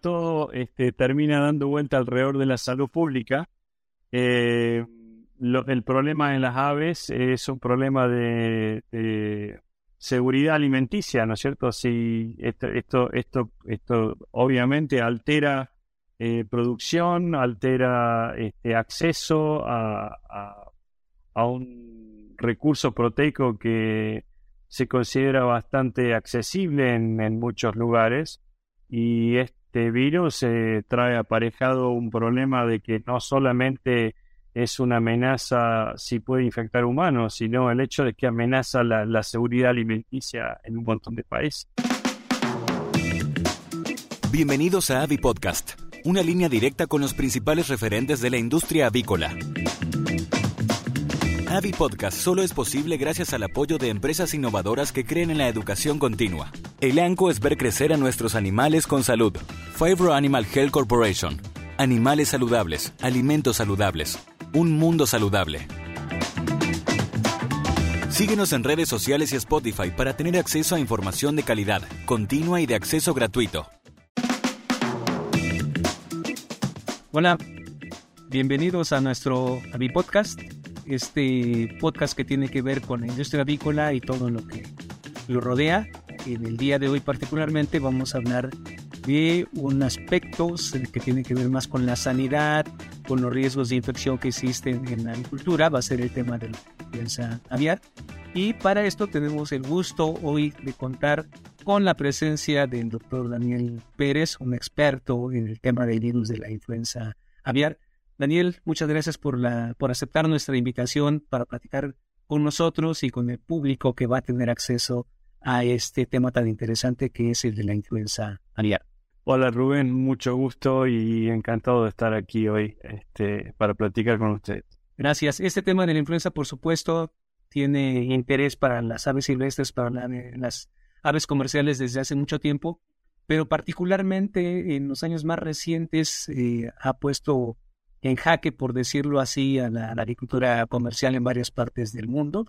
todo este, termina dando vuelta alrededor de la salud pública. Eh, el problema en las aves es un problema de, seguridad alimenticia, ¿no es cierto? Si esto, esto, esto, esto obviamente altera eh, producción, altera este, acceso a, un recurso proteico que se considera bastante accesible en, muchos lugares y este virus trae aparejado un problema de que no solamente es una amenaza si puede infectar humanos, sino el hecho de que amenaza la, seguridad alimenticia en un montón de países. Bienvenidos a Avi Podcast, una línea directa con los principales referentes de la industria avícola. Avi Podcast solo es posible gracias al apoyo de empresas innovadoras que creen en la educación continua. El ANCO es ver crecer a nuestros animales con salud. Favor Animal Health Corporation. Animales saludables, alimentos saludables, un mundo saludable. Síguenos en redes sociales y Spotify para tener acceso a información de calidad, continua y de acceso gratuito. Hola, bienvenidos a nuestro Avi Podcast este podcast que tiene que ver con la industria avícola y todo lo que lo rodea. En el día de hoy particularmente vamos a hablar de un aspecto que tiene que ver más con la sanidad, con los riesgos de infección que existen en la agricultura, va a ser el tema de la influenza aviar. Y para esto tenemos el gusto hoy de contar con la presencia del doctor Daniel Pérez, un experto en el tema del virus de la influenza aviar. Daniel, muchas gracias por, la, por aceptar nuestra invitación para platicar con nosotros y con el público que va a tener acceso a este tema tan interesante que es el de la influenza aviar. Hola Rubén, mucho gusto y encantado de estar aquí hoy este, para platicar con usted. Gracias. Este tema de la influenza, por supuesto, tiene interés para las aves silvestres, para las aves comerciales desde hace mucho tiempo, pero particularmente en los años más recientes eh, ha puesto en jaque, por decirlo así, a la, agricultura comercial en varias partes del mundo.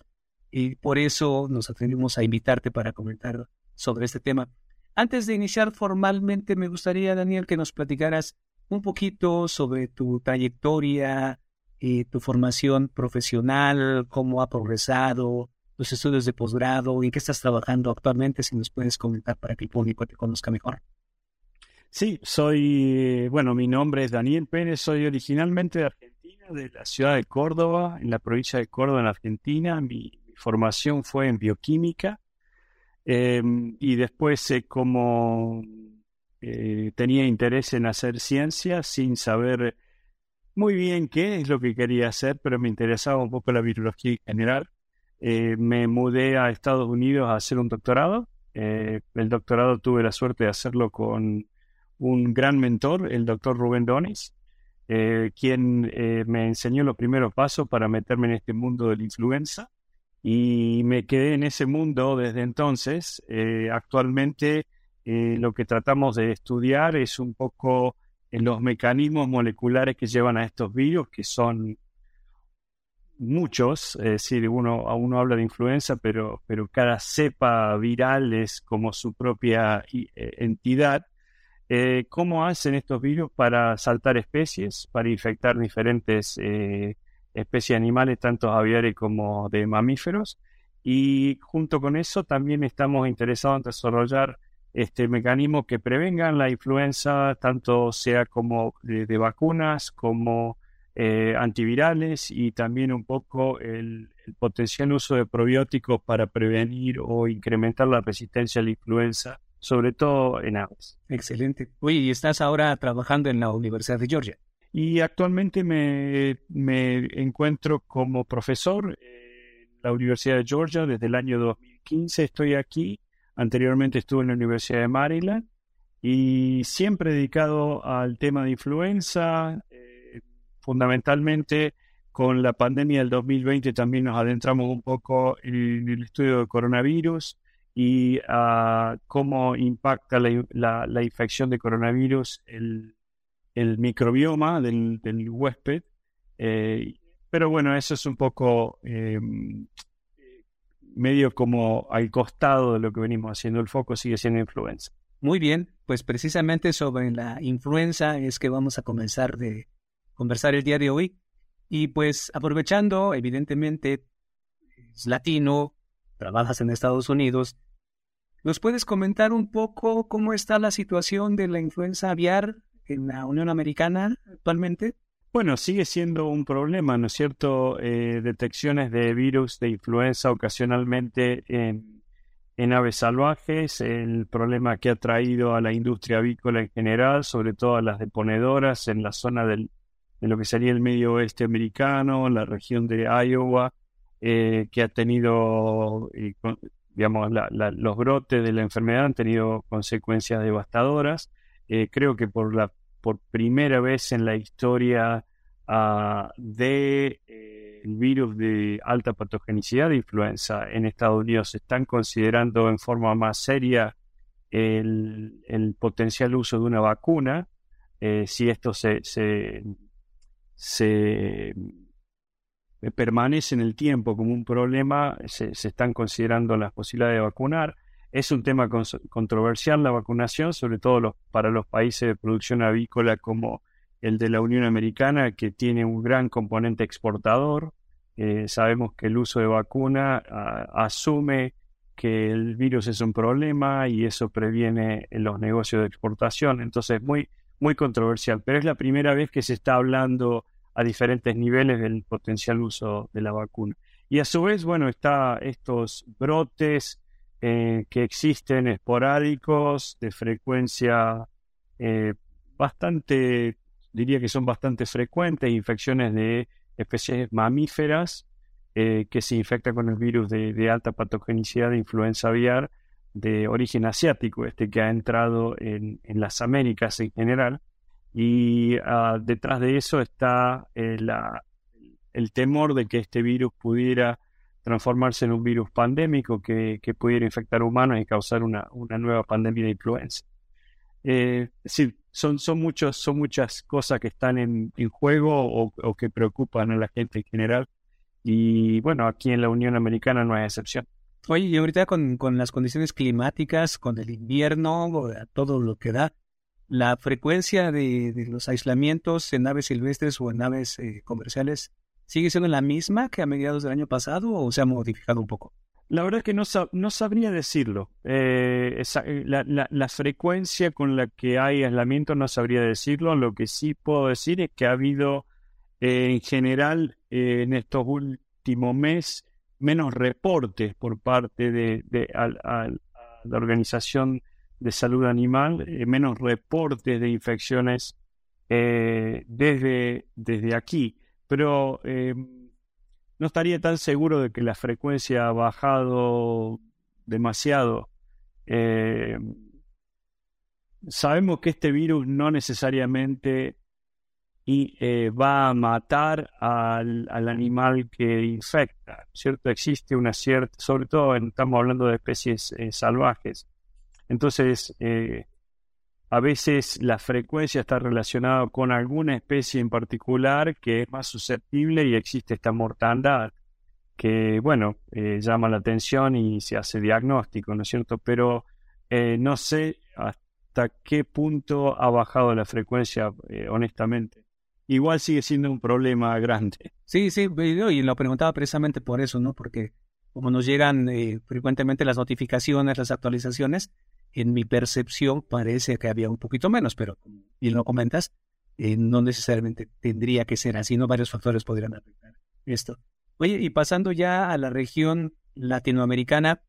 Y por eso nos atrevimos a invitarte para comentar sobre este tema. Antes de iniciar formalmente, me gustaría, Daniel, que nos platicaras un poquito sobre tu trayectoria, y tu formación profesional, cómo ha progresado, tus estudios de posgrado, en qué estás trabajando actualmente, si nos puedes comentar para que el público te conozca mejor. Sí, soy, bueno, mi nombre es Daniel Pérez, soy originalmente de Argentina, de la ciudad de Córdoba, en la provincia de Córdoba, en Argentina. Mi, formación fue en bioquímica em, y después eh, como eh, tenía interés en hacer ciencia sin saber muy bien qué es lo que quería hacer, pero me interesaba un poco la virología en general. Eh, me mudé a Estados Unidos a hacer un doctorado. el doctorado tuve la suerte de hacerlo con un gran mentor, el doctor Rubén Donis, eh, quien eh, me enseñó los primeros pasos para meterme en este mundo de la influenza. Y me quedé en ese mundo desde entonces. Eh, actualmente lo que tratamos de estudiar es un poco los mecanismos moleculares que llevan a estos virus, que son muchos, es decir, uno, uno habla de influenza, pero, pero cada cepa viral es como su propia entidad eh, cómo hacen estos virus para saltar especies, para infectar diferentes eh, especies animales, tanto aviares como de mamíferos. Y junto con eso también estamos interesados en desarrollar este mecanismo que prevengan la influenza, tanto sea como de, vacunas, como eh, antivirales y también un poco el, el, potencial uso de probióticos para prevenir o incrementar la resistencia a la influenza sobre todo en aves. Excelente. Oye, y estás ahora trabajando en la Universidad de Georgia. Y actualmente me, me encuentro como profesor en la Universidad de Georgia desde el año 2015. Estoy aquí. Anteriormente estuve en la Universidad de Maryland y siempre dedicado al tema de influenza. Eh, fundamentalmente con la pandemia del 2020 también nos adentramos un poco en el estudio del coronavirus y uh, cómo impacta la, la, infección de coronavirus el, el microbioma del, del huésped. Eh, pero bueno, eso es un poco eh, medio como al costado de lo que venimos haciendo. El foco sigue siendo influenza. Muy bien, pues precisamente sobre la influenza es que vamos a comenzar de conversar el día de hoy. Y pues aprovechando, evidentemente, es latino, trabajas en Estados Unidos, ¿nos puedes comentar un poco cómo está la situación de la influenza aviar en la Unión Americana actualmente? Bueno, sigue siendo un problema, ¿no es cierto? Eh, detecciones de virus de influenza ocasionalmente en, en, aves salvajes, el problema que ha traído a la industria avícola en general, sobre todo a las deponedoras en la zona del, de lo que sería el medio oeste americano, la región de Iowa, eh, que ha tenido, eh, digamos, los brotes de la enfermedad han tenido consecuencias devastadoras. creo que por la por primera vez en la historia uh, de eh, el virus de alta patogenicidad de influenza en Estados Unidos. Se están considerando en forma más seria el, el potencial uso de una vacuna. Eh, si esto se, se permanece en el tiempo como un problema, se, se están considerando las posibilidades de vacunar. Es un tema controversial la vacunación, sobre todo para los países de producción avícola como el de la Unión Americana, que tiene un gran componente exportador. Eh, sabemos que el uso de vacuna asume que el virus es un problema y eso previene los negocios de exportación. Entonces, muy, muy controversial. Pero es la primera vez que se está hablando a diferentes niveles del potencial uso de la vacuna. Y a su vez, bueno, está estos brotes eh, que existen esporádicos de frecuencia eh, bastante, diría que son bastante frecuentes, infecciones de especies mamíferas eh, que se infectan con el virus de, alta patogenicidad de influenza aviar de origen asiático, este que ha entrado en, las Américas en general. Y ah, detrás de eso está el temor de que este virus pudiera transformarse en un virus pandémico que, pudiera infectar humanos y causar una, nueva pandemia de influenza. Eh, sí, son, son, muchos, son muchas cosas que están en, juego o, que preocupan a la gente en general. Y bueno, aquí en la Unión Americana no hay excepción. Oye, y ahorita con, las condiciones climáticas, con el invierno, todo lo que da, la frecuencia de, los aislamientos en naves silvestres o en naves eh, comerciales ¿Sigue siendo la misma que a mediados del año pasado o se ha modificado un poco? La verdad es que no, no sabría decirlo. Eh, eh, la, frecuencia con la que hay aislamiento no sabría decirlo. Lo que sí puedo decir es que ha habido eh, en general en estos últimos meses menos reportes por parte de, la Organización de Salud Animal, menos reportes de infecciones desde, desde aquí pero eh, no estaría tan seguro de que la frecuencia ha bajado demasiado. Eh, sabemos que este virus no necesariamente eh, va a matar al, animal que infecta, ¿cierto? Existe una cierta, sobre todo estamos hablando de especies salvajes. Entonces, a veces la frecuencia está relacionada con alguna especie en particular que es más susceptible y existe esta mortandad que, bueno, eh, llama la atención y se hace diagnóstico, ¿no es cierto? Pero eh, no sé hasta qué punto ha bajado la frecuencia, eh, honestamente. Igual sigue siendo un problema grande. Sí, sí, y lo preguntaba precisamente por eso, ¿no? Porque como nos llegan frecuentemente las notificaciones, las actualizaciones, en mi percepción parece que había un poquito menos, pero bien lo comentas, eh, no necesariamente tendría que ser así, no varios factores podrían afectar esto. Oye, y pasando ya a la región latinoamericana,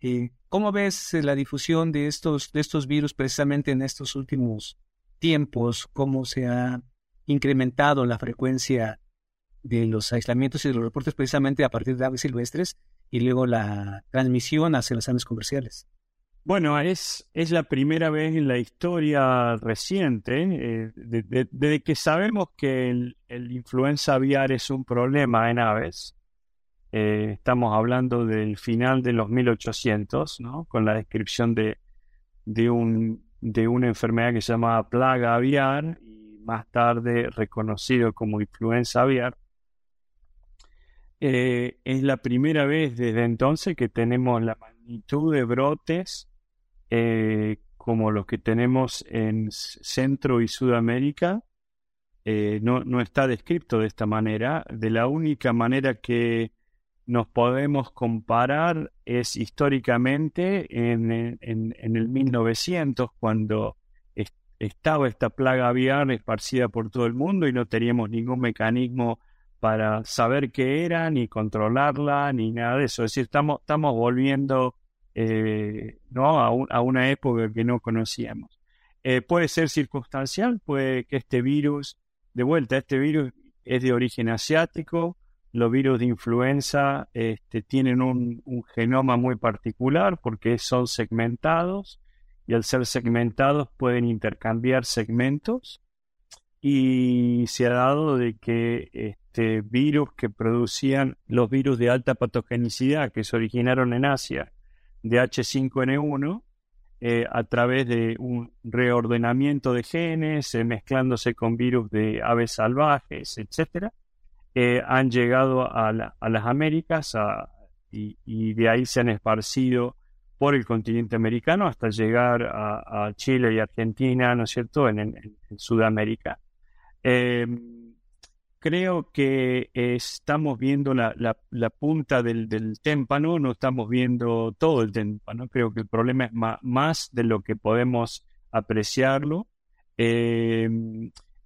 eh, ¿cómo ves la difusión de estos, de estos virus precisamente en estos últimos tiempos? ¿Cómo se ha incrementado la frecuencia de los aislamientos y de los reportes precisamente a partir de aves silvestres y luego la transmisión hacia las aves comerciales? Bueno, es, es la primera vez en la historia reciente, eh, desde que sabemos que el, influenza aviar es un problema en aves. Eh, estamos hablando del final de los 1800, ¿no? con la descripción de, de, un, de una enfermedad que se llama plaga aviar y más tarde reconocido como influenza aviar. Eh, es la primera vez desde entonces que tenemos la magnitud de brotes eh, como los que tenemos en Centro y Sudamérica, eh, no, no está descrito de esta manera. De la única manera que nos podemos comparar es históricamente en, en, en el 1900, cuando estaba esta plaga aviar esparcida por todo el mundo y no teníamos ningún mecanismo para saber qué era, ni controlarla, ni nada de eso. Es decir, estamos, estamos volviendo eh, ¿no? a, una época que no conocíamos. Eh, puede ser circunstancial, puede que este virus, de vuelta, este virus es de origen asiático, los virus de influenza este, tienen un, un, genoma muy particular porque son segmentados y al ser segmentados pueden intercambiar segmentos y se ha dado de que este virus que producían los virus de alta patogenicidad que se originaron en Asia de H5N1 eh, a través de un reordenamiento de genes, eh, mezclándose con virus de aves salvajes, etcétera, eh, han llegado a, la, a las Américas y, de ahí se han esparcido por el continente americano hasta llegar a, Chile y Argentina, ¿no es cierto?, en Sudamérica. Creo que estamos viendo la, la, la punta del, del, témpano, no estamos viendo todo el témpano. Creo que el problema es más, de lo que podemos apreciarlo. Eh,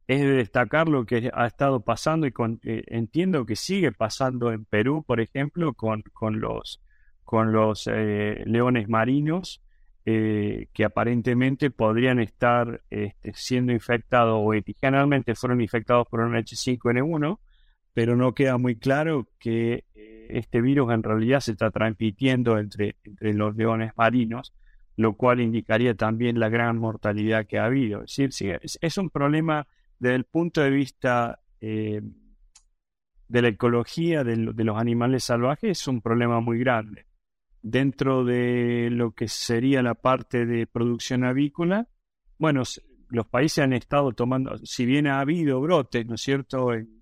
es de destacar lo que ha estado pasando y con, eh, entiendo que sigue pasando en Perú, por ejemplo, con, con los con los eh, leones marinos eh, que aparentemente podrían estar este, siendo infectados o originalmente fueron infectados por un H5N1, pero no queda muy claro que eh, este virus en realidad se está transmitiendo entre, entre los leones marinos, lo cual indicaría también la gran mortalidad que ha habido. Es un problema desde el punto de vista eh, de la ecología de los animales salvajes, es un problema muy grande dentro de lo que sería la parte de producción avícola, bueno, los países han estado tomando, si bien ha habido brotes, ¿no es cierto?, en,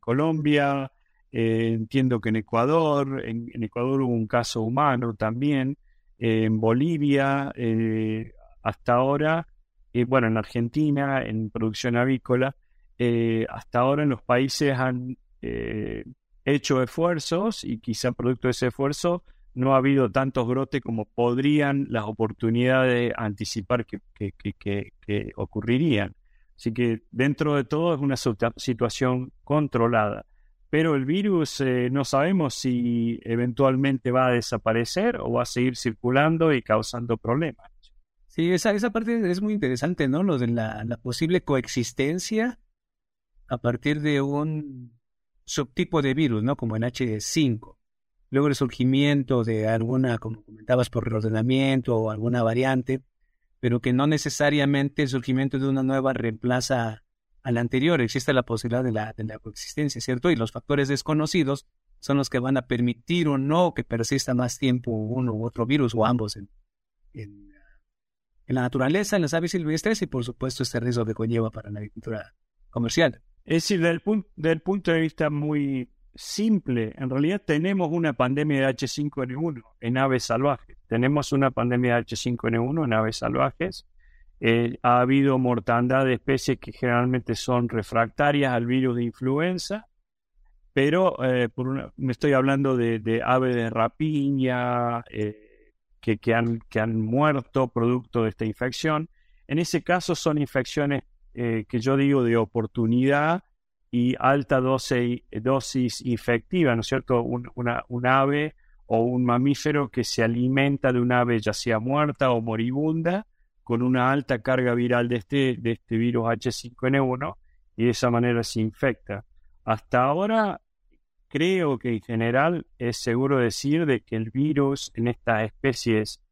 Colombia, eh, entiendo que en Ecuador, en, Ecuador hubo un caso humano también, eh, en Bolivia, eh, hasta ahora, bueno, en Argentina, en producción avícola, hasta ahora en los países han hecho esfuerzos y quizá producto de ese esfuerzo no ha habido tantos brotes como podrían las oportunidades anticipar que, que, que, que, ocurrirían. Así que dentro de todo es una situación controlada. Pero el virus eh, no sabemos si eventualmente va a desaparecer o va a seguir circulando y causando problemas. Sí, esa, esa parte es muy interesante, ¿no? Lo de la, la posible coexistencia a partir de un subtipo de virus, ¿no? Como en H5 luego el surgimiento de alguna, como comentabas, por reordenamiento o alguna variante, pero que no necesariamente el surgimiento de una nueva reemplaza a la anterior. Existe la posibilidad de la, de la coexistencia, ¿cierto? Y los factores desconocidos son los que van a permitir o no que persista más tiempo uno u otro virus o ambos en, en, en la naturaleza, en las aves silvestres y por supuesto este riesgo que conlleva para la agricultura comercial. Es decir, del, punto, del punto de vista muy simple. En realidad tenemos una pandemia de H5N1 en aves salvajes. Tenemos una pandemia de H5N1 en aves salvajes. Eh, ha habido mortandad de especies que generalmente son refractarias al virus de influenza, pero eh, por una, me estoy hablando de, aves de rapiña eh, que, que, han, que han muerto producto de esta infección. En ese caso son infecciones que yo digo de oportunidad y alta dosis, dosis infectiva, ¿no es cierto? Un, una, un ave o un mamífero que se alimenta de un ave ya sea muerta o moribunda con una alta carga viral de este, de este virus H5N1 y de esa manera se infecta. Hasta ahora creo que en general es seguro decir de que el virus en estas especies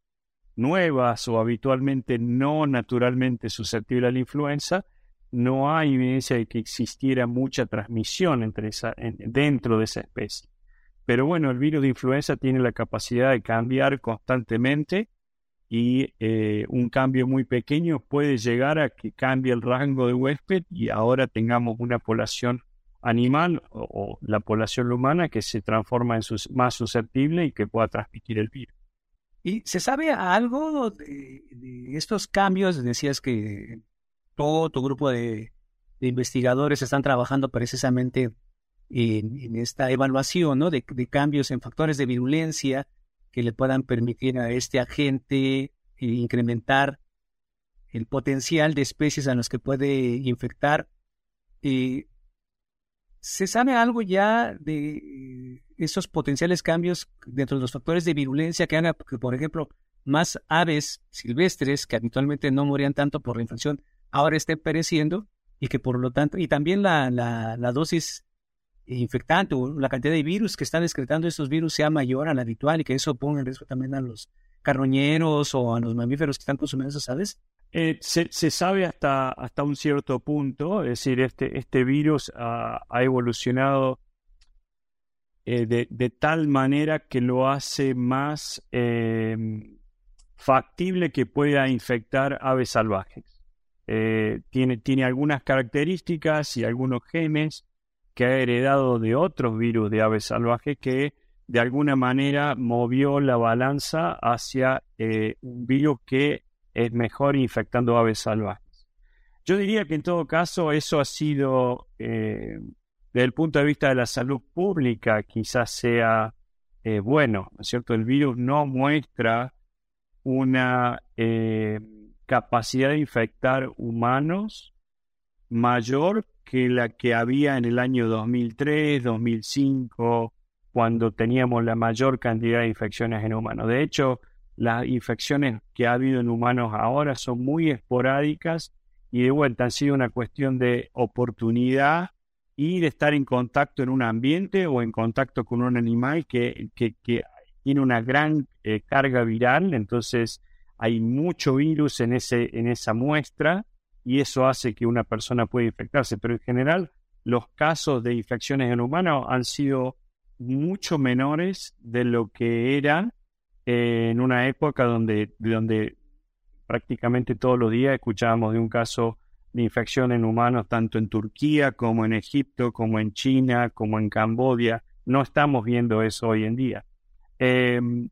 nuevas o habitualmente no naturalmente susceptibles a la influenza no hay evidencia de que existiera mucha transmisión entre esa, en, dentro de esa especie. Pero bueno, el virus de influenza tiene la capacidad de cambiar constantemente y eh, un cambio muy pequeño puede llegar a que cambie el rango de huésped y ahora tengamos una población animal o, la población humana que se transforma en más susceptible y que pueda transmitir el virus. ¿Y se sabe algo de, estos cambios? Decías que todo tu grupo de, investigadores están trabajando precisamente en, esta evaluación ¿no? de, cambios en factores de virulencia que le puedan permitir a este agente eh, incrementar el potencial de especies a las que puede infectar. Eh, ¿Se sabe algo ya de esos potenciales cambios dentro de los factores de virulencia que hagan por ejemplo, más aves silvestres que habitualmente no morían tanto por la infección ahora estén pereciendo y que por lo tanto, y también la, la, la dosis infectante o la cantidad de virus que están excretando estos virus sea mayor a la habitual y que eso ponga en riesgo también a los carroñeros o a los mamíferos que están consumiendo esas aves? Eh, se, sabe hasta, hasta un cierto punto, es decir, este, este virus ha, evolucionado eh, de, tal manera que lo hace más em, factible que pueda infectar aves salvajes. Eh, tiene, tiene algunas características y algunos genes que ha heredado de otros virus de aves salvajes que de alguna manera movió la balanza hacia un virus que es mejor infectando aves salvajes. Yo diría que en todo caso eso ha sido, eh, desde el punto de vista de la salud pública, quizás sea eh, bueno, ¿no es cierto? El virus no muestra una eh, capacidad de infectar humanos mayor que la que había en el año 2003, 2005, cuando teníamos la mayor cantidad de infecciones en humanos. De hecho, las infecciones que ha habido en humanos ahora son muy esporádicas y de vuelta han sido una cuestión de oportunidad y de estar en contacto en un ambiente o en contacto con un animal que, tiene una gran eh, carga viral, entonces hay mucho virus en, ese, en esa muestra y eso hace que una persona pueda infectarse, pero en general los casos de infecciones en humanos han sido mucho menores de lo que eran en una época donde, donde prácticamente todos los días escuchábamos de un caso de infección en humanos tanto en Turquía como en Egipto, como en China, como en Camboya. No estamos viendo eso hoy en día. Em,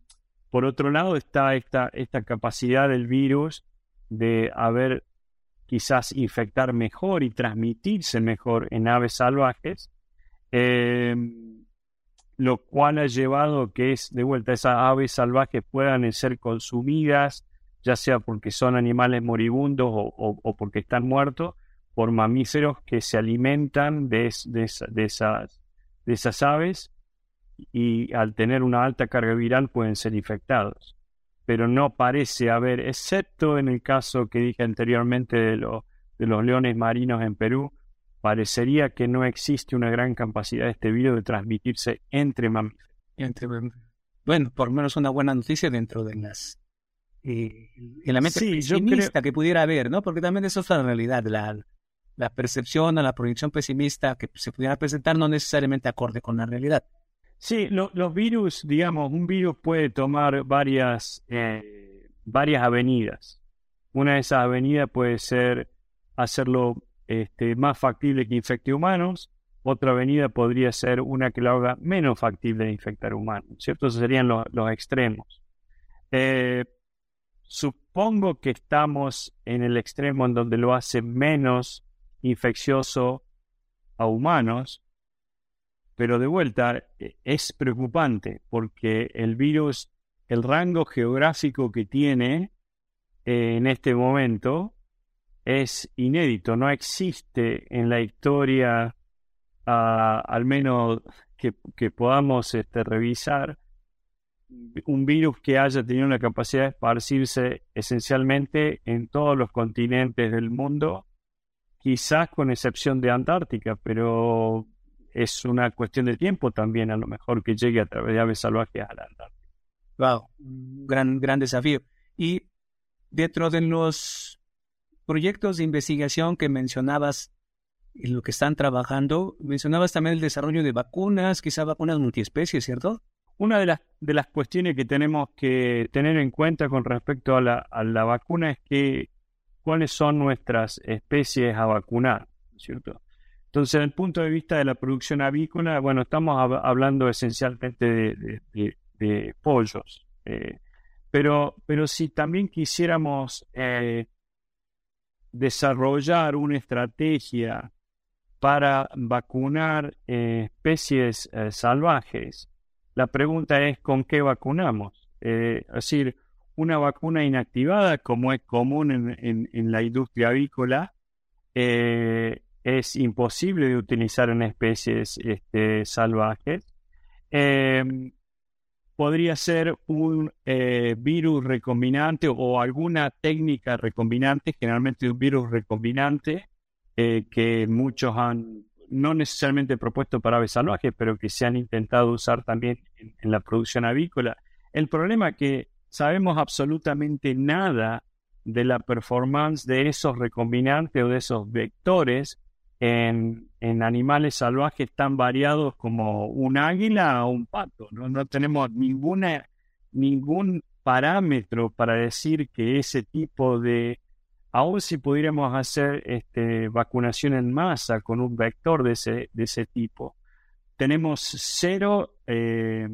por otro lado está esta, esta capacidad del virus de haber quizás infectar mejor y transmitirse mejor en aves salvajes. Em, lo cual ha llevado que es de vuelta esas aves salvajes puedan ser consumidas, ya sea porque son animales moribundos o, porque están muertos, por mamíferos que se alimentan de, esas, de esas aves y al tener una alta carga viral pueden ser infectados. Pero no parece haber, excepto en el caso que dije anteriormente de, de los leones marinos en Perú, parecería que no existe una gran capacidad de este virus de transmitirse entre mamíferos. Bueno, por lo menos una buena noticia dentro de las eh, en la mente pesimista que pudiera haber, ¿no? Porque también eso es la realidad, la, la percepción o la proyección pesimista que se pudiera presentar no necesariamente acorde con la realidad. Sí, los virus, digamos, un virus puede tomar varias, eh, varias avenidas. Una de esas avenidas puede ser hacerlo este, más factible que infecte humanos. Otra avenida podría ser una que lo haga menos factible de infectar humanos, ¿cierto? Esos serían los, extremos. Eh, supongo que estamos en el extremo en donde lo hace menos infeccioso a humanos, pero de vuelta e, es preocupante porque el virus, el rango geográfico que tiene eh, en este momento es inédito, no existe en la historia, al menos que, podamos este, revisar, un virus que haya tenido la capacidad de esparcirse esencialmente en todos los continentes del mundo, quizás con excepción de Antártica, pero es una cuestión de tiempo también a lo mejor que llegue a través de aves salvajes a la Antártica. Wow, gran, gran desafío. Y dentro de los proyectos de investigación que mencionabas en lo que están trabajando, mencionabas también el desarrollo de vacunas, quizá vacunas multiespecies, ¿cierto? Una de las, de las cuestiones que tenemos que tener en cuenta con respecto a la, a la vacuna es que cuáles son nuestras especies a vacunar, ¿cierto? Entonces, desde el punto de vista de la producción avícola, bueno, estamos hablando esencialmente de, pollos. Eh, Pero, pero si también quisiéramos eh, desarrollar una estrategia para vacunar eh, especies salvajes, la pregunta es ¿con qué vacunamos? es decir, una vacuna inactivada, como es común en, en, la industria avícola, es imposible de utilizar en especies este, salvajes. Em, podría ser un eh, virus recombinante o alguna técnica recombinante, generalmente un virus recombinante, eh, que muchos han, no necesariamente propuesto para aves salvajes, pero que se han intentado usar también en, la producción avícola. El problema es que sabemos absolutamente nada de la performance de esos recombinantes o de esos vectores en, animales salvajes tan variados como un águila o un pato. No, tenemos ninguna, ningún parámetro para decir que ese tipo de, aun si pudiéramos hacer este, vacunación en masa con un vector de ese, de ese tipo, tenemos cero eh,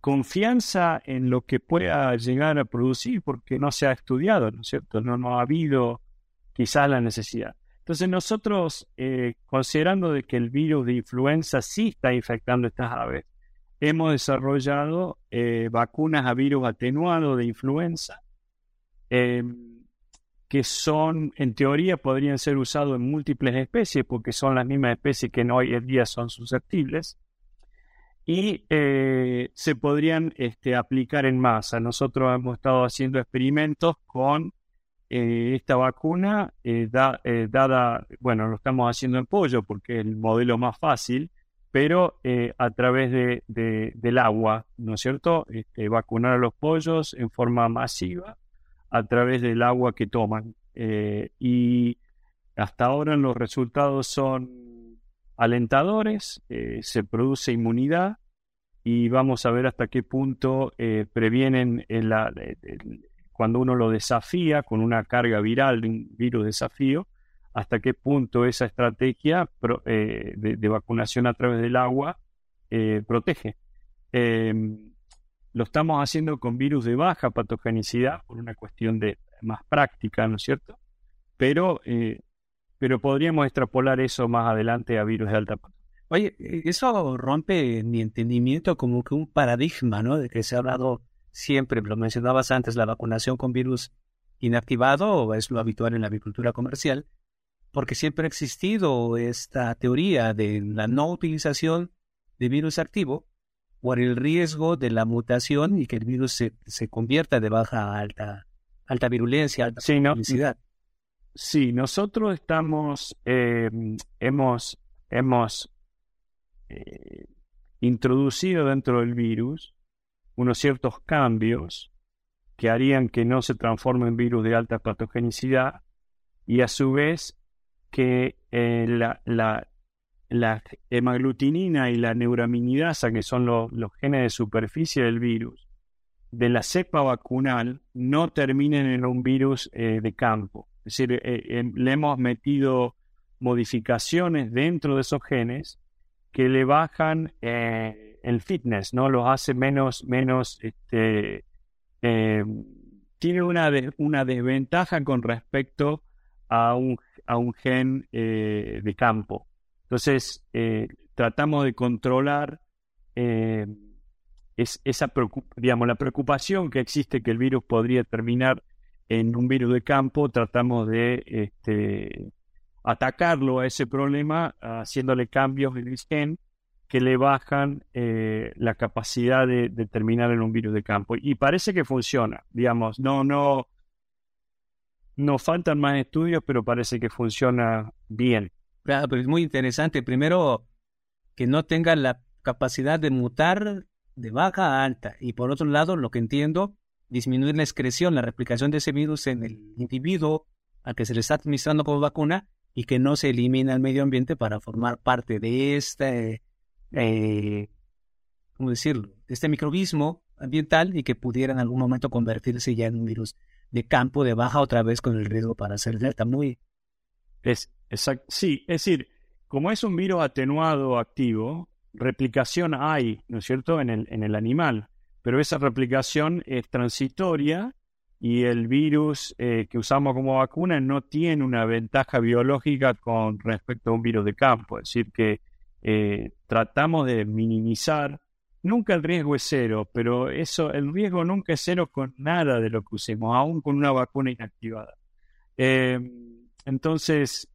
confianza en lo que pueda llegar a producir porque no se ha estudiado, ¿no es cierto? No, no ha habido quizás la necesidad. Entonces nosotros, eh, considerando de que el virus de influenza sí está infectando estas aves, hemos desarrollado eh, vacunas a virus atenuado de influenza, em, que son, en teoría, podrían ser usados en múltiples especies, porque son las mismas especies que hoy en día son susceptibles, y eh, se podrían este, aplicar en masa. Nosotros hemos estado haciendo experimentos con eh, esta vacuna, eh, eh, dada, bueno, lo estamos haciendo en pollo porque es el modelo más fácil, pero a través de, del agua, ¿no es cierto? Este, vacunar a los pollos en forma masiva a través del agua que toman. y hasta ahora los resultados son alentadores, se produce inmunidad y vamos a ver hasta qué punto previenen la, cuando uno lo desafía con una carga viral de un virus desafío, hasta qué punto esa estrategia eh, de, vacunación a través del agua eh, protege. Em, lo estamos haciendo con virus de baja patogenicidad por una cuestión de más práctica, ¿no es cierto? Pero, eh, pero podríamos extrapolar eso más adelante a virus de alta patogenicidad. Oye, eso rompe mi entendimiento como que un paradigma, ¿no? De que se ha hablado siempre, lo mencionabas antes, la vacunación con virus inactivado es lo habitual en la agricultura comercial, porque siempre ha existido esta teoría de la no utilización de virus activo por el riesgo de la mutación y que el virus se, se convierta de baja a alta, alta virulencia, alta sí, Sí, nosotros estamos, eh, hemos, hemos eh, introducido dentro del virus unos ciertos cambios que harían que no se transforme en virus de alta patogenicidad y a su vez que eh, la, la, la, hemaglutinina y la neuraminidasa, que son los genes de superficie del virus, de la cepa vacunal no terminen en un virus eh, de campo. Es decir, eh, le hemos metido modificaciones dentro de esos genes que le bajan el fitness, ¿no? Los hace menos, menos, este, eh, tiene una, una desventaja con respecto a un, a un gen eh, de campo. Entonces, eh, tratamos de controlar es, esa digamos, la preocupación que existe que el virus podría terminar en un virus de campo, tratamos de este, atacarlo a ese problema haciéndole cambios en el gen que le bajan eh, la capacidad de, terminar en un virus de campo. Y parece que funciona, digamos, no, no, no faltan más estudios, pero parece que funciona bien. Pero es muy interesante. Primero, que no tenga la capacidad de mutar de baja a alta. Y por otro lado, lo que entiendo, disminuir la excreción, la replicación de ese virus en el individuo al que se le está administrando como vacuna y que no se elimina al medio ambiente para formar parte de este eh, ¿cómo decirlo?, este microbismo ambiental y que pudiera en algún momento convertirse ya en un virus de campo de baja otra vez con el riesgo para ser delta. Muy. Es, exacto. Sí, es decir, como es un virus atenuado activo, replicación hay, ¿no es cierto?, en el, en el animal. pero esa replicación es transitoria y el virus eh, que usamos como vacuna no tiene una ventaja biológica con respecto a un virus de campo. Es decir, que eh, tratamos de minimizar. Nunca el riesgo es cero, pero eso, el riesgo nunca es cero con nada de lo que usemos, aún con una vacuna inactivada. Eh, entonces,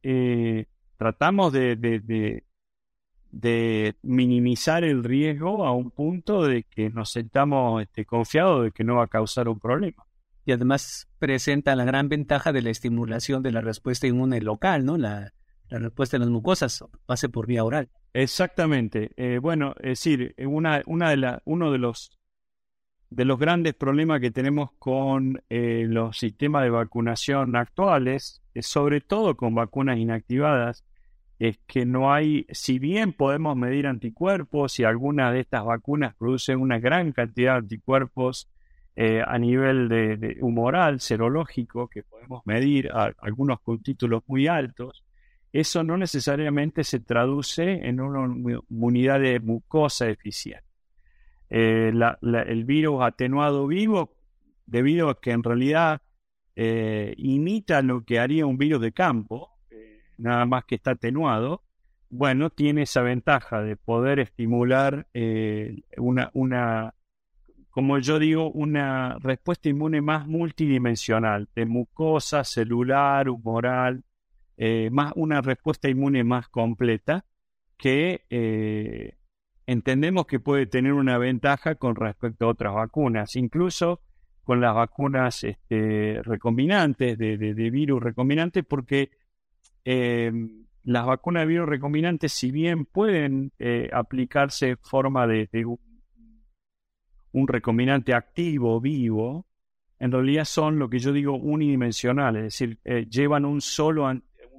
tratamos de, de, de, minimizar el riesgo a un punto de que nos sentamos este, confiados de que no va a causar un problema y además presenta la gran ventaja de la estimulación de la respuesta inmune local, ¿no? La, respuesta en las mucosas pase por vía oral. Exactamente. Eh, bueno, es decir, una, una de la, uno de los, de los grandes problemas que tenemos con eh, los sistemas de vacunación actuales, sobre todo con vacunas inactivadas, es que no hay, si bien podemos medir anticuerpos y algunas de estas vacunas producen una gran cantidad de anticuerpos eh, a nivel de, humoral, serológico, que podemos medir algunos con títulos muy altos, eso no necesariamente se traduce en una inmunidad de mucosa eficiente. Eh, el virus atenuado vivo, debido a que en realidad eh, imita lo que haría un virus de campo, nada más que está atenuado, bueno, tiene esa ventaja de poder estimular una, una como yo digo, una respuesta inmune más multidimensional, de mucosa, celular, humoral, eh, más una respuesta inmune más completa que eh, entendemos que puede tener una ventaja con respecto a otras vacunas, incluso con las vacunas este, recombinantes, de, virus recombinantes, porque eh, las vacunas de virus recombinantes, si bien pueden aplicarse en forma de, de, un recombinante activo, vivo, en realidad son lo que yo digo unidimensionales, es decir, llevan un solo,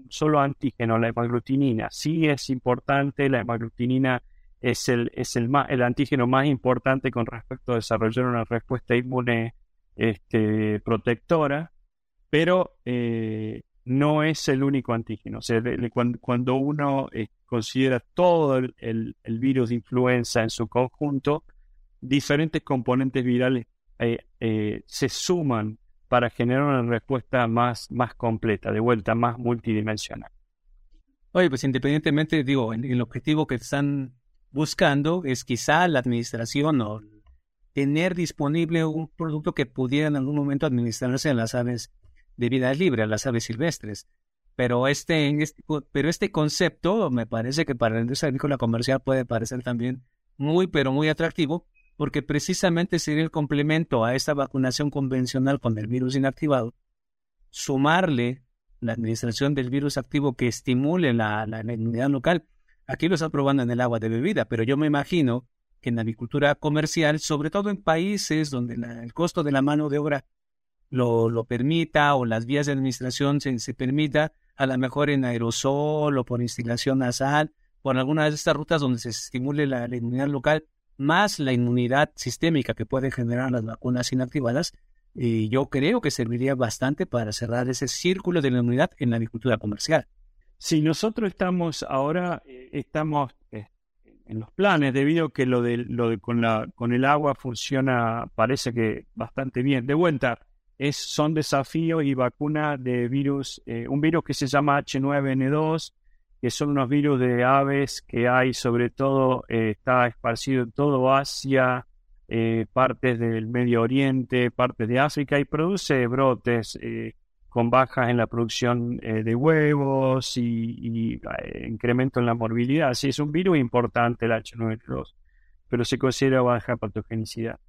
solo antígeno, la hemaglutinina. Sí es importante, la hemaglutinina es el, es el, más, el antígeno más importante con respecto a desarrollar una respuesta inmune este, protectora, pero eh, no es el único antígeno. Cuando, uno eh, considera todo el virus de influenza en su conjunto, diferentes componentes virales eh, se suman para generar una respuesta más, más completa, de vuelta, más multidimensional. Oye, pues independientemente, digo, el objetivo que están buscando es quizá la administración o tener disponible un producto que pudiera en algún momento administrarse a las aves de vida libre, a las aves silvestres. Pero este, este, pero este concepto me parece que para la industria agrícola comercial puede parecer también muy, pero muy atractivo, porque precisamente sería el complemento a esta vacunación convencional con el virus inactivado, sumarle la administración del virus activo que estimule la, inmunidad local. Aquí lo están probando en el agua de bebida, pero yo me imagino que en la agricultura comercial, sobre todo en países donde el costo de la mano de obra lo, lo permita o las vías de administración se, se, permita, a lo mejor en aerosol o por instilación nasal, por alguna de estas rutas donde se estimule la inmunidad local, más la inmunidad sistémica que pueden generar las vacunas inactivadas, y yo creo que serviría bastante para cerrar ese círculo de la inmunidad en la agricultura comercial. Si nosotros estamos ahora, eh, estamos eh, en los planes, debido a que lo de, lo de con, la, con el agua funciona, parece que bastante bien. De vuelta, es, son desafíos y vacuna de virus, eh, un virus que se llama H9N2, que son unos virus de aves que hay sobre todo, eh, está esparcido en todo Asia, eh, partes del Medio Oriente, partes de África y produce brotes eh, con bajas en la producción de huevos y, incremento en la morbilidad. Sí, es un virus importante el H9N2, pero se considera baja patogenicidad.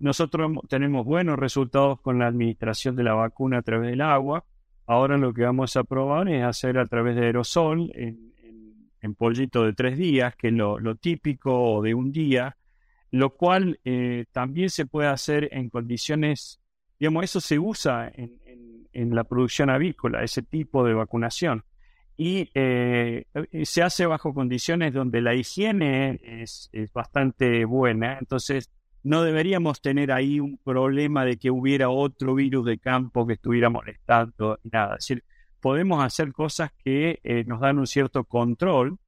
Nosotros tenemos buenos resultados con la administración de la vacuna a través del agua Ahora lo que vamos a probar es hacer a través de aerosol en, en, pollito de tres días, que es lo, típico de un día, lo cual eh, también se puede hacer en condiciones, digamos, eso se usa en, la producción avícola, ese tipo de vacunación. Y eh, se hace bajo condiciones donde la higiene es bastante buena, entonces no deberíamos tener ahí un problema de que hubiera otro virus de campo que estuviera molestando nada. Decir, podemos hacer cosas que eh, nos dan un cierto control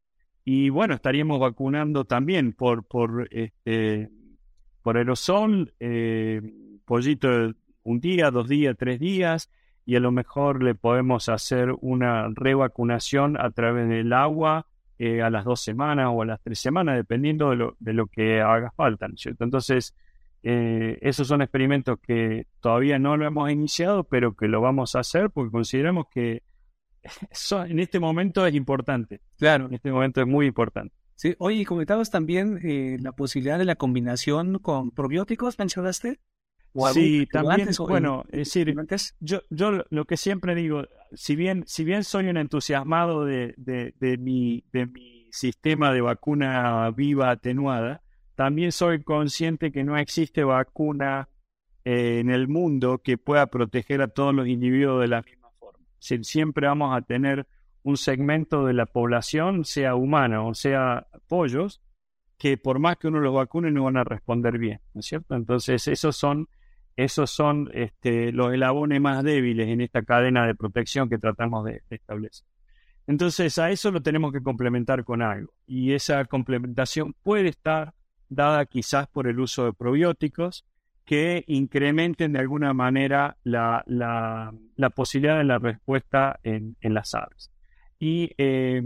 y bueno, estaríamos vacunando también por, por este, por aerosol, eh, pollito un día, dos días, tres días, y a lo mejor le podemos hacer una revacunación a través del agua eh, a las dos semanas o a las tres semanas, dependiendo de lo, de lo que haga falta, cierto? Entonces, eh, esos son experimentos que todavía no lo hemos iniciado, pero que lo vamos a hacer porque consideramos que en este momento es importante. Claro. En este momento es muy importante. Sí, oye, comentabas también eh, la posibilidad de la combinación con probióticos, mencionaste. Sí, también, bueno, es decir, yo, yo lo que siempre digo, si bien, si bien soy un entusiasmado de, de, mi, de mi sistema de vacuna viva atenuada, también soy consciente que no existe vacuna eh, en el mundo que pueda proteger a todos los individuos de la misma forma. siempre vamos a tener un segmento de la población, sea humana o sea pollos, que por más que uno los vacune no van a responder bien, ¿no es cierto? Entonces esos son, esos son este, los elabones más débiles en esta cadena de protección que tratamos de establecer. Entonces a eso lo tenemos que complementar con algo y esa complementación puede estar dada quizás por el uso de probióticos que incrementen de alguna manera la, la, posibilidad de la respuesta en, en las aves. Y eh,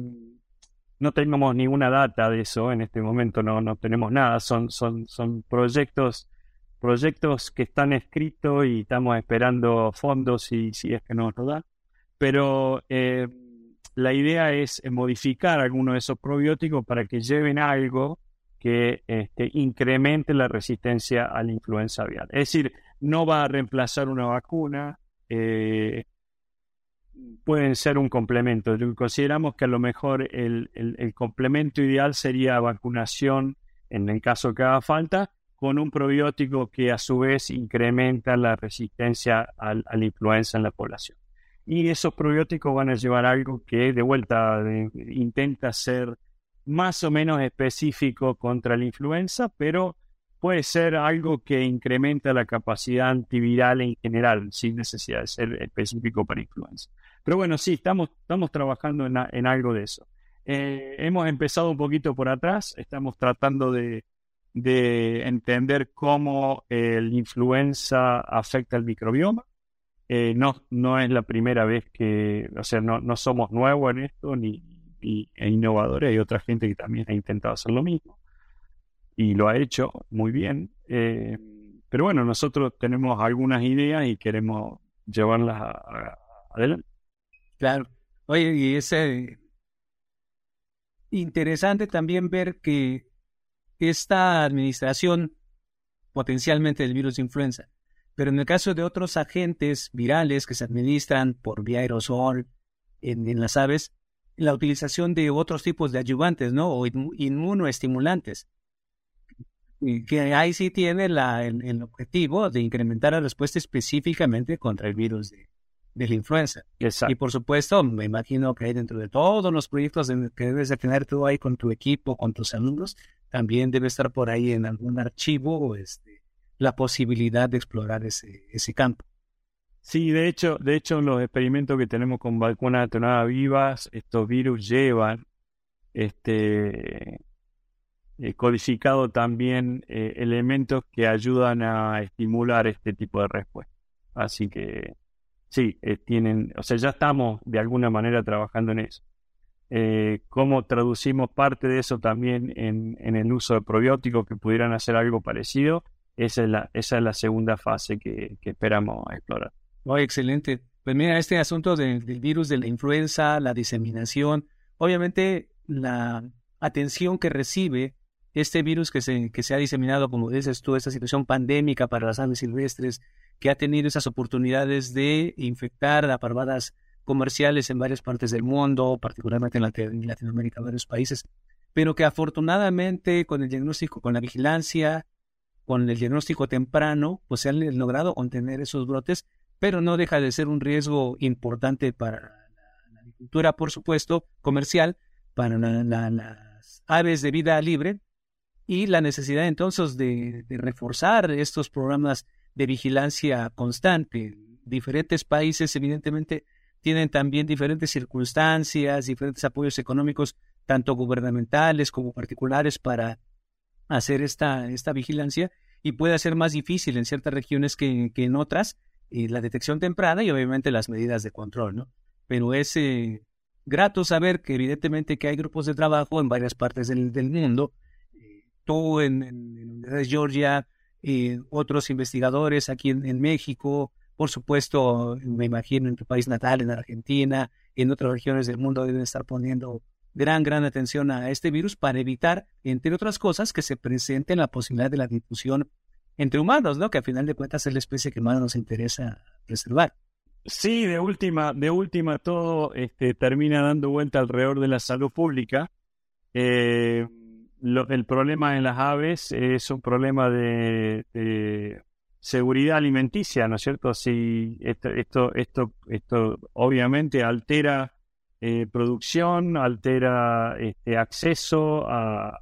no tenemos ninguna data de eso en este momento, no, no tenemos nada, son, son, son proyectos, proyectos que están escritos y estamos esperando fondos y si es que nos lo dan. Pero eh, la idea es modificar algunos de esos probióticos para que lleven algo que este, incremente la resistencia a la influenza aviar. Es decir, no va a reemplazar una vacuna, eh, pueden ser un complemento. Consideramos que a lo mejor el, complemento ideal sería vacunación, en el caso que haga falta, con un probiótico que a su vez incrementa la resistencia a, la influenza en la población. Y esos probióticos van a llevar algo que de vuelta intenta ser más o menos específico contra la influenza, pero puede ser algo que incrementa la capacidad antiviral en general, sin necesidad de ser específico para influenza. Pero bueno, sí, estamos, estamos trabajando en, algo de eso. Eh, hemos empezado un poquito por atrás, estamos tratando de, entender cómo el influenza afecta al microbioma. Eh, no, no es la primera vez que, o sea, no, no somos nuevos en esto, ni, e innovadores. Hay otra gente que también ha intentado hacer lo mismo y lo ha hecho muy bien. Eh, pero bueno, nosotros tenemos algunas ideas y queremos llevarlas adelante. Claro. Oye, y es eh, interesante también ver que esta administración potencialmente del virus de influenza, pero en el caso de otros agentes virales que se administran por vía aerosol en las aves, la utilización de otros tipos de ayudantes, ¿no? O inmunoestimulantes. Que ahí sí tiene la, el, objetivo de incrementar la respuesta específicamente contra el virus de, de la influenza. Exacto. Y por supuesto, me imagino que hay dentro de todos los proyectos que debes de tener tú ahí con tu equipo, con tus alumnos, también debe estar por ahí en algún archivo este, la posibilidad de explorar ese, ese campo. Sí, de hecho, de hecho, los experimentos que tenemos con vacunas atenuadas vivas, estos virus llevan este eh, codificado también eh, elementos que ayudan a estimular este tipo de respuesta. Así que sí, eh, tienen, o sea, ya estamos de alguna manera trabajando en eso. ¿Cómo traducimos parte de eso también en, el uso de probióticos que pudieran hacer algo parecido? Esa es la, segunda fase que, que esperamos explorar. Oh, excelente. Pues mira, este asunto del virus de la influenza, la diseminación, obviamente la atención que recibe este virus que se, que se ha diseminado, como dices tú, esta situación pandémica para las aves silvestres, que ha tenido esas oportunidades de infectar a parvadas comerciales en varias partes del mundo, particularmente en, Latinoamérica, varios países, pero que afortunadamente con el diagnóstico, con la vigilancia, con el diagnóstico temprano, pues se han logrado contener esos brotes pero no deja de ser un riesgo importante para la, agricultura, por supuesto, comercial, para las aves de vida libre y la necesidad entonces de, reforzar estos programas de vigilancia constante. Diferentes países, evidentemente, tienen también diferentes circunstancias, diferentes apoyos económicos, tanto gubernamentales como particulares, para hacer esta, esta vigilancia y puede ser más difícil en ciertas regiones que, que en otras y la detección temprana y obviamente las medidas de control, ¿no? Pero es eh, grato saber que evidentemente que hay grupos de trabajo en varias partes del, del mundo, eh, tú en, en, en Georgia, eh, otros investigadores aquí en, México, por supuesto, me imagino en tu país natal, en Argentina, en otras regiones del mundo deben estar poniendo gran, gran atención a este virus para evitar, entre otras cosas, que se presente la posibilidad de la difusión entre humanos, ¿no? Que a final de cuentas es la especie que más nos interesa preservar. Sí, de última, de última todo este, termina dando vuelta alrededor de la salud pública. Eh, lo, el problema en las aves es un problema de, seguridad alimenticia, ¿no es cierto? Si esto, esto, esto, esto obviamente altera eh, producción, altera este, acceso a,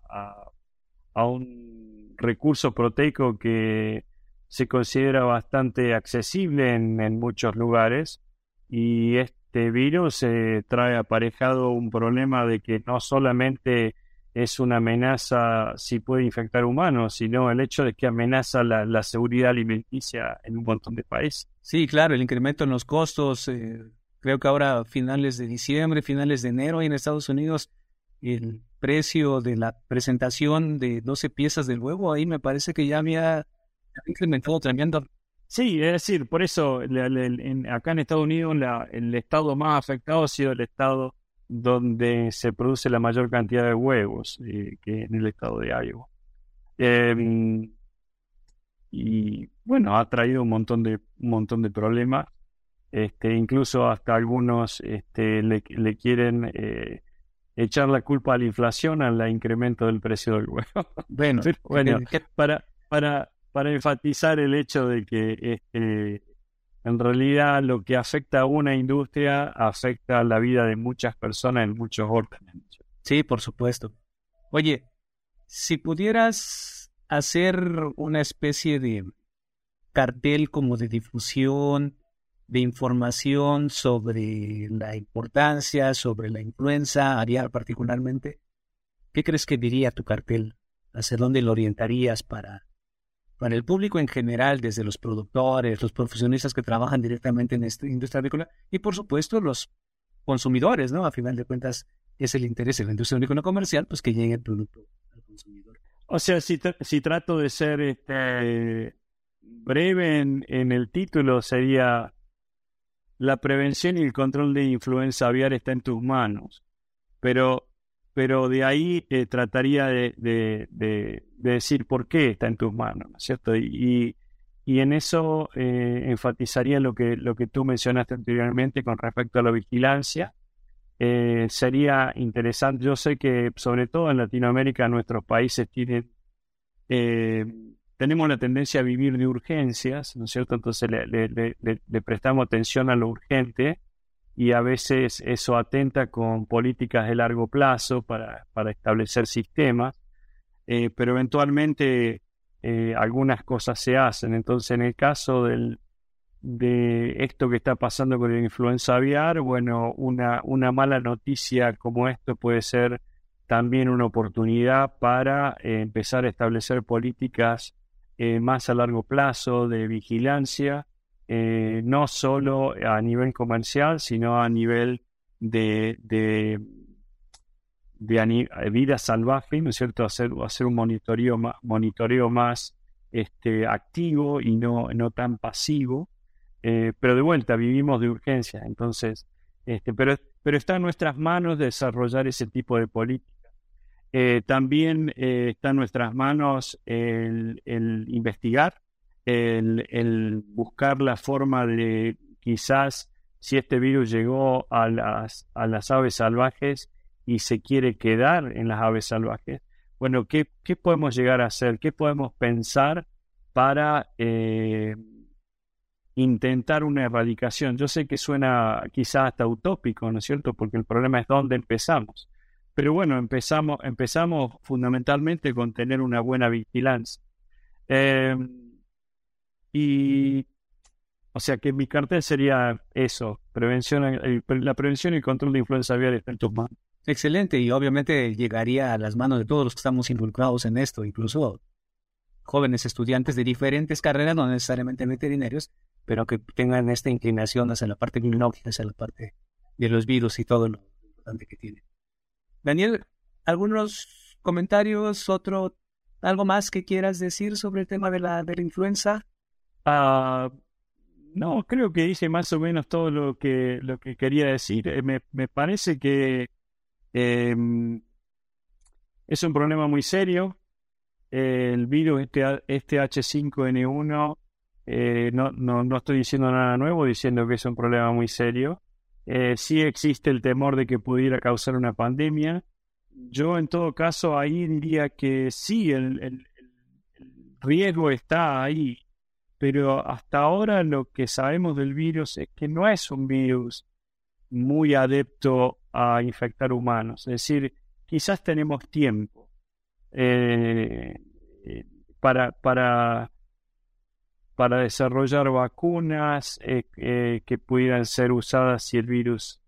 a, un recurso proteico que se considera bastante accesible en, en muchos lugares y este virus eh, trae aparejado un problema de que no solamente es una amenaza si puede infectar humanos, sino el hecho de que amenaza la, la seguridad alimenticia en un montón de países. Sí, claro, el incremento en los costos, eh, creo que ahora finales de diciembre, finales de enero en Estados Unidos, el precio de la presentación de 12 piezas del huevo, ahí me parece que ya había incrementado tremendo. Sí, es decir, por eso en, acá en Estados Unidos la, el estado más afectado ha sido el estado donde se produce la mayor cantidad de huevos, eh, que en el estado de Iowa. Eh, y bueno, ha traído un montón de, un montón de problemas. Este, incluso hasta algunos este, le, le quieren eh, echar la culpa a la inflación, al incremento del precio del huevo. Bueno, Pero, bueno para, para, para enfatizar el hecho de que este, en realidad lo que afecta a una industria afecta a la vida de muchas personas en muchos órdenes. Sí, por supuesto. Oye, si pudieras hacer una especie de cartel como de difusión, de información sobre la importancia, sobre la influenza aviar particularmente, ¿qué crees que diría tu cartel? ¿Hacia dónde lo orientarías para para el público en general, desde los productores, los profesionistas que trabajan directamente en esta industria agrícola y por supuesto los consumidores, ¿no? A final de cuentas es el interés de la industria agrícola comercial, pues que llegue el producto al consumidor. O sea, si, trato de ser este, breve en, en el título sería la prevención y el control de influenza aviar está en tus manos, pero pero de ahí eh, trataría de, de, de, de, decir por qué está en tus manos, ¿no es cierto? Y, y en eso eh, enfatizaría lo que, lo que tú mencionaste anteriormente con respecto a la vigilancia. Eh, sería interesante, yo sé que sobre todo en Latinoamérica nuestros países tienen, eh, tenemos la tendencia a vivir de urgencias, ¿no es cierto? Entonces le, le, le, le prestamos atención a lo urgente y a veces eso atenta con políticas de largo plazo para, para establecer sistemas, eh, pero eventualmente eh, algunas cosas se hacen. Entonces, en el caso del, de esto que está pasando con la influenza aviar, bueno, una, una mala noticia como esto puede ser también una oportunidad para eh, empezar a establecer políticas más a largo plazo de vigilancia eh, no solo a nivel comercial, sino a nivel de, de, de vida salvaje, ¿no es cierto? Hacer, hacer un monitoreo más, monitoreo más este, activo y no, no tan pasivo. Eh, pero de vuelta, vivimos de urgencia, entonces, este, pero, pero está en nuestras manos desarrollar ese tipo de política. Eh, también eh, está en nuestras manos el investigar, el, buscar la forma de quizás si este virus llegó a las, a las aves salvajes y se quiere quedar en las aves salvajes, bueno, ¿qué, qué podemos llegar a hacer? ¿Qué podemos pensar para eh, intentar una erradicación? Yo sé que suena quizás hasta utópico, ¿no es cierto? Porque el problema es dónde empezamos. Pero bueno, empezamos, empezamos fundamentalmente con tener una buena vigilancia. Eh, y, o sea que mi cartel sería eso, prevención, la prevención y control de influenza aviar en tus manos. Excelente, y obviamente llegaría a las manos de todos los que estamos involucrados en esto, incluso jóvenes estudiantes de diferentes carreras, no necesariamente veterinarios, pero que tengan esta inclinación hacia la parte biológica, hacia la parte de los virus y todo lo importante que tiene. Daniel, ¿algunos comentarios? ¿Otro, algo más que quieras decir sobre el tema de la, de la influenza? Ah, no, creo que dice más o menos todo lo que, lo que quería decir. Eh, me, me parece que em, es un problema muy serio. el virus, este, este H5N1, eh, no, no, no, estoy diciendo nada nuevo, diciendo que es un problema muy serio. Eh, sí existe el temor de que pudiera causar una pandemia. Yo, en todo caso, ahí diría que sí, el, el riesgo está ahí pero hasta ahora lo que sabemos del virus es que no es un virus muy adepto a infectar humanos. Es decir, quizás tenemos tiempo eh, eh, para, para, desarrollar vacunas eh, que pudieran ser usadas si el virus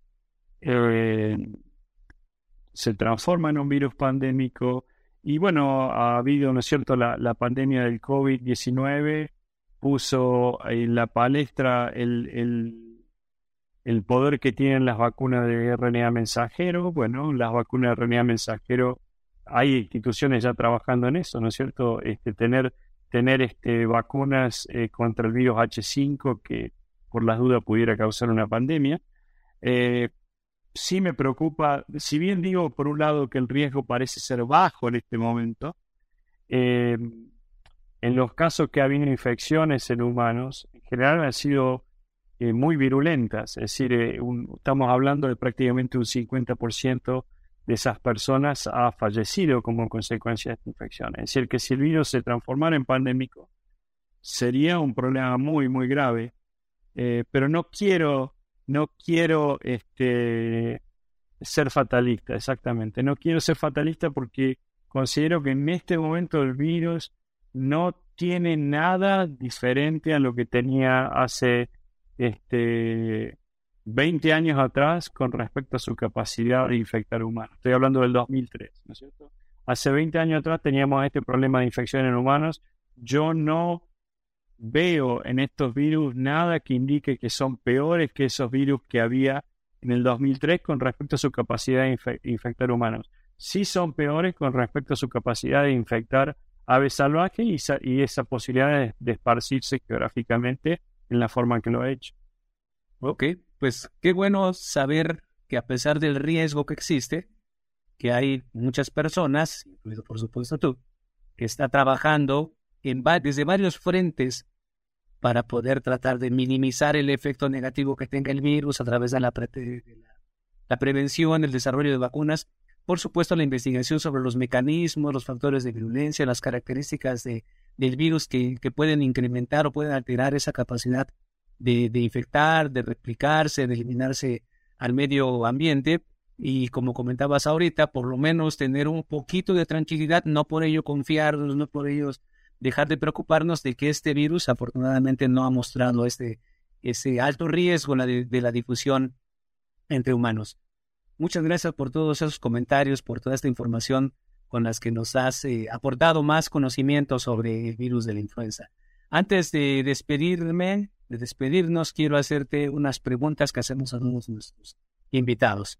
se transforma en un virus pandémico. Y bueno, ha habido, ¿no es cierto?, la, la pandemia del COVID-19 puso en la palestra el, el, poder que tienen las vacunas de RNA mensajero. Bueno, las vacunas de RNA mensajero, hay instituciones ya trabajando en eso, ¿no es cierto? Este, tener tener este, vacunas eh, contra el virus H5 que por las dudas pudiera causar una pandemia. Eh, sí me preocupa, si bien digo por un lado que el riesgo parece ser bajo en este momento, eh, en los casos que ha habido infecciones en humanos, en general han sido eh, muy virulentas, es decir, eh, estamos hablando de prácticamente un 50% de esas personas ha fallecido como consecuencia de esta infección. Es decir, que si el virus se transformara en pandémico, sería un problema muy, muy grave. Eh, pero no quiero, no quiero este, ser fatalista, exactamente. No quiero ser fatalista porque considero que en este momento el virus no tiene nada diferente a lo que tenía hace este, 20 años atrás con respecto a su capacidad de infectar humanos. Estoy hablando del 2003, ¿no es cierto? Hace 20 años atrás teníamos este problema de infección en humanos. Yo no veo en estos virus nada que indique que son peores que esos virus que había en el 2003 con respecto a su capacidad de infectar humanos. Sí son peores con respecto a su capacidad de infectar aves salvajes y, esa posibilidad de, esparcirse geográficamente en la forma que lo ha hecho. Ok, pues qué bueno saber que a pesar del riesgo que existe, que hay muchas personas, incluido por supuesto tú, que está trabajando en desde varios frentes para poder tratar de minimizar el efecto negativo que tenga el virus a través de la, la prevención, el desarrollo de vacunas por supuesto, la investigación sobre los mecanismos, los factores de virulencia, las características de, del virus que, pueden incrementar o pueden alterar esa capacidad de, infectar, de replicarse, de eliminarse al medio ambiente. Y como comentabas ahorita, por lo menos tener un poquito de tranquilidad, no por ello confiarnos, no por ello dejar de preocuparnos de que este virus afortunadamente no ha mostrado este, alto riesgo de la difusión entre humanos. Muchas gracias por todos esos comentarios, por toda esta información con las que nos has eh, aportado más conocimiento sobre el virus de la influenza. Antes de despedirme, de despedirnos, quiero hacerte unas preguntas que hacemos a todos nuestros invitados.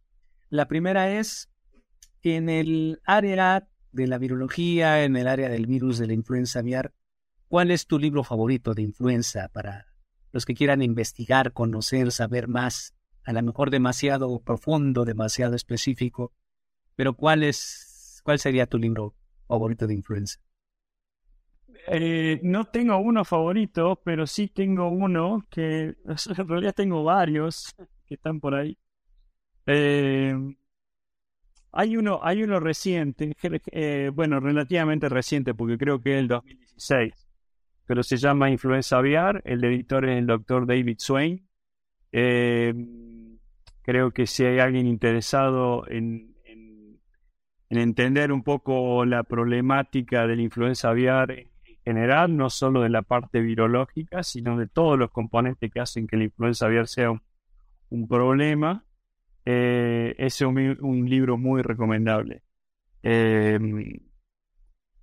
La primera es, en el área de la virología, en el área del virus de la influenza aviar, ¿cuál es tu libro favorito de influenza para los que quieran investigar, conocer, saber más a lo mejor demasiado profundo, demasiado específico, pero ¿cuál es, cuál sería tu libro favorito de influenza? Eh, no tengo uno favorito, pero sí tengo uno que en realidad tengo varios que están por ahí. Eh, hay uno, hay uno reciente, eh, bueno, relativamente reciente, porque creo que es el 2016, pero se llama Influenza Aviar. El editor es el doctor David Swain. Creo que si hay alguien interesado en, en, entender un poco la problemática de la influenza aviar en general, no solo de la parte virológica, sino de todos los componentes que hacen que la influenza aviar sea un, problema, eh, es un, libro muy recomendable. Em,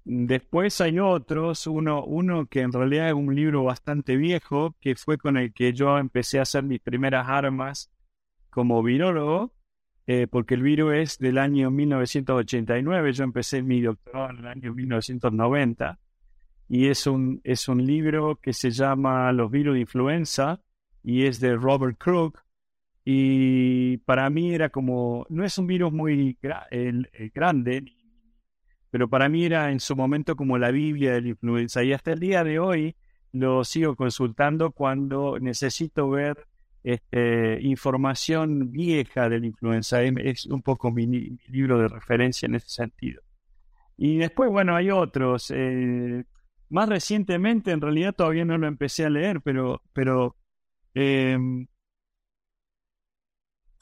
Después hay otros, uno que en realidad es un libro bastante viejo, que fue con el que yo empecé a hacer mis primeras armas como virólogo, eh, porque el virus es del año 1989, yo empecé mi doctorado en el año 1990, y es un, es un libro que se llama Los virus de influenza, y es de Robert Crook, y para mí era como, no es un virus muy grande, pero para mí era en su momento como la Biblia de la influenza. Y hasta el día de hoy lo sigo consultando cuando necesito ver este, información vieja de la influenza. Es un poco mi, libro de referencia en ese sentido. Y después, bueno, hay otros. Eh, más recientemente, en realidad todavía no lo empecé a leer, pero, pero em,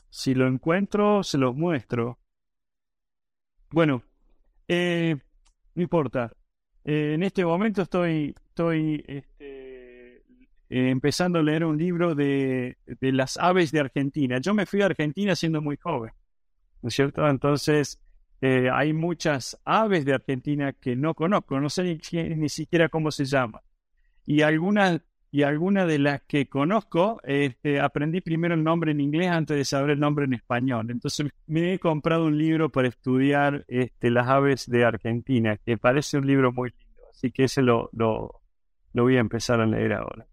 si lo encuentro, se los muestro. Bueno, eh, no importa. Eh, en este momento estoy, estoy este, eh, empezando a leer un libro de, de, las aves de Argentina. Yo me fui a Argentina siendo muy joven, ¿no es cierto? Entonces, hay muchas aves de Argentina que no conozco, no sé ni, ni siquiera cómo se llaman. Y algunas y algunas de las que conozco, este, aprendí primero el nombre en inglés antes de saber el nombre en español. Entonces me he comprado un libro para estudiar este, las aves de Argentina, que parece un libro muy lindo. Así que ese lo, lo, lo voy a empezar a leer ahora.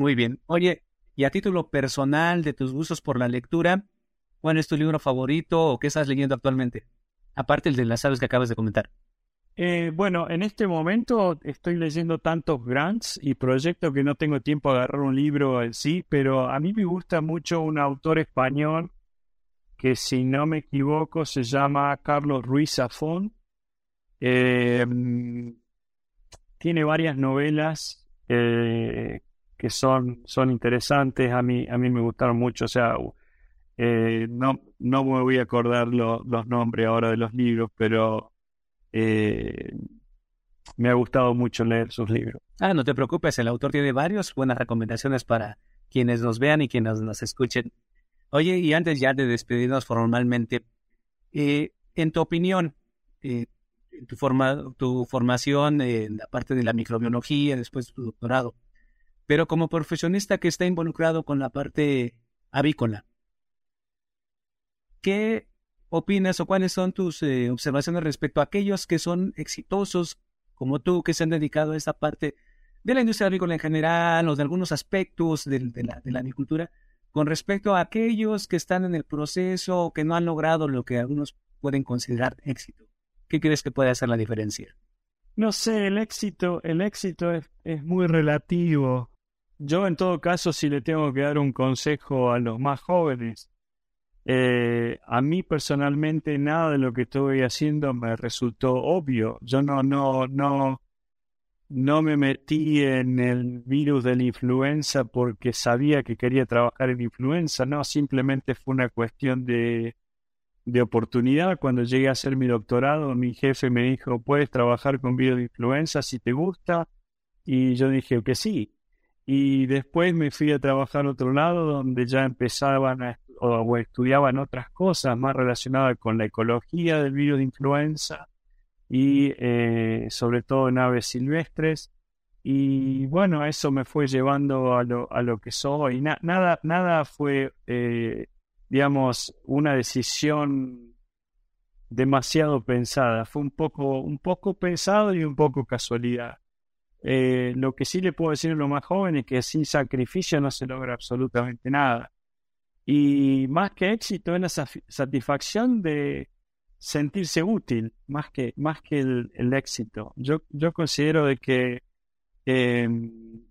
Muy bien. Oye, y a título personal de tus gustos por la lectura, ¿cuál es tu libro favorito o qué estás leyendo actualmente? Aparte el de las aves que acabas de comentar. Eh, bueno, en este momento estoy leyendo tantos grants y proyectos que no tengo tiempo a agarrar un libro en sí, pero a mí me gusta mucho un autor español que si no me equivoco se llama Carlos Ruiz Zafón. Eh, tiene varias novelas eh, que son, son interesantes, a mí, a mí me gustaron mucho, o sea, no, no me voy a acordar los nombres ahora de los libros, pero eh, me ha gustado mucho leer sus libros. Ah, no te preocupes, el autor tiene varios buenas recomendaciones para quienes nos vean y quienes nos escuchen. Oye, y antes ya de despedirnos formalmente, eh, en tu opinión, eh, tu, forma, tu formación en la parte de la microbiología, después tu doctorado, pero como profesionista que está involucrado con la parte avícola, ¿qué opinas o cuáles son tus eh, observaciones respecto a aquellos que son exitosos como tú, que se han dedicado a esta parte de la industria agrícola en general o de algunos aspectos de, la, de agricultura, con respecto a aquellos que están en el proceso o que no han logrado lo que algunos pueden considerar éxito? ¿Qué crees que puede hacer la diferencia? No sé, el éxito, el éxito es muy relativo. Yo en todo caso, si le tengo que dar un consejo a los más jóvenes, eh, a mí personalmente nada de lo que estoy haciendo me resultó obvio. Yo no, no, no, no me metí en el virus de la influenza porque sabía que quería trabajar en influenza. No, simplemente fue una cuestión de, de oportunidad. Cuando llegué a hacer mi doctorado, mi jefe me dijo, puedes trabajar con virus de influenza si te gusta. Y yo dije que sí. Y después me fui a trabajar a otro lado donde ya empezaban a o, estudiaban otras cosas más relacionadas con la ecología del virus de influenza y eh, sobre todo en aves silvestres. Y bueno, eso me fue llevando a lo, a lo que soy. nada, nada fue, eh, digamos, una decisión demasiado pensada. Fue un poco, un poco pensado y un poco casualidad. Eh, lo que sí le puedo decir a los más jóvenes es que sin sacrificio no se logra absolutamente nada. Y más que éxito es la satisfacción de sentirse útil, más que, más que el, éxito. Yo, yo considero de que em,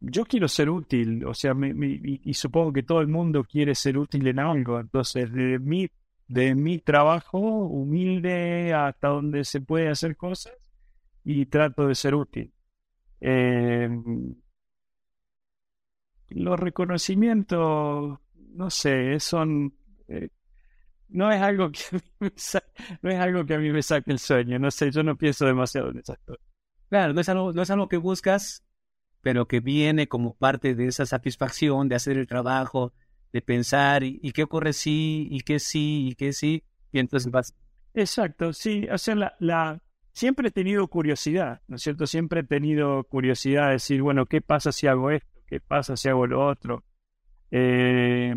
yo quiero ser útil, o sea, y, supongo que todo el mundo quiere ser útil en algo. Entonces, de mi, de mi trabajo humilde hasta donde se puede hacer cosas y trato de ser útil. Eh, los reconocimientos, no sé, son... Eh, no es algo que no es algo que a mí me saque el sueño, no sé, yo no pienso demasiado en esas cosas. Claro, no es algo, no es algo que buscas, pero que viene como parte de esa satisfacción de hacer el trabajo, de pensar y, qué ocurre sí, y qué sí, y qué sí, y entonces vas Exacto, sí. O sea, la, la, siempre he tenido curiosidad, ¿no es cierto? Siempre he tenido curiosidad de decir, bueno, ¿qué pasa si hago esto? ¿Qué pasa si hago lo otro? Eh,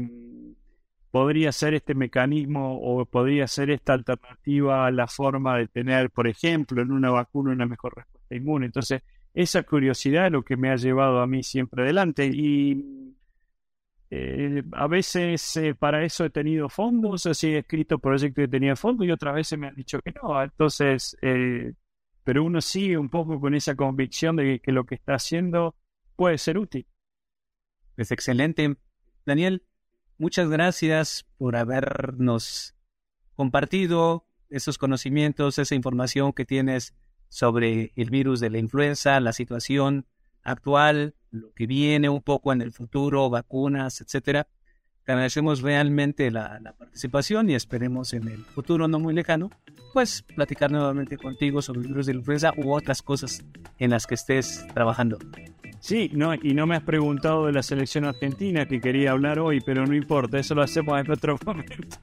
podría ser este mecanismo o podría ser esta alternativa a la forma de tener, por ejemplo, en una vacuna una mejor respuesta inmune. Entonces, esa curiosidad es lo que me ha llevado a mí siempre adelante y eh, a veces eh, para eso he tenido fondos, así he escrito proyectos que tenía fondos y otras veces me han dicho que no. Entonces, eh, pero uno sigue un poco con esa convicción de que, lo que está haciendo puede ser útil. Es excelente. Daniel, muchas gracias por habernos compartido esos conocimientos, esa información que tienes sobre el virus de la influenza, la situación actual, lo que viene un poco en el futuro, vacunas, etcétera. Te agradecemos realmente la, participación y esperemos en el futuro no muy lejano, pues platicar nuevamente contigo sobre el virus de la influenza u otras cosas en las que estés trabajando. Sí, no, y no me has preguntado de la selección argentina que quería hablar hoy, pero no importa, eso lo hacemos en otro momento.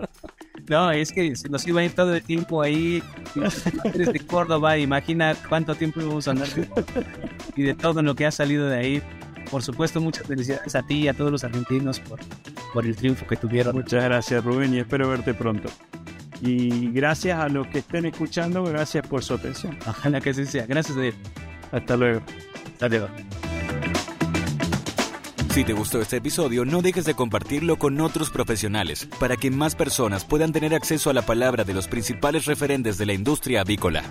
No, es que nos iba a ir todo el tiempo ahí desde Córdoba, imagina cuánto tiempo íbamos a andar y de todo lo que ha salido de ahí. Por supuesto, muchas felicidades a ti y a todos los argentinos por, por el triunfo que tuvieron. Muchas gracias, Rubén, y espero verte pronto. Y gracias a los que estén escuchando, gracias por su atención. Ojalá que así sea. Gracias a Hasta luego. Hasta luego. Si te gustó este episodio, no dejes de compartirlo con otros profesionales para que más personas puedan tener acceso a la palabra de los principales referentes de la industria avícola.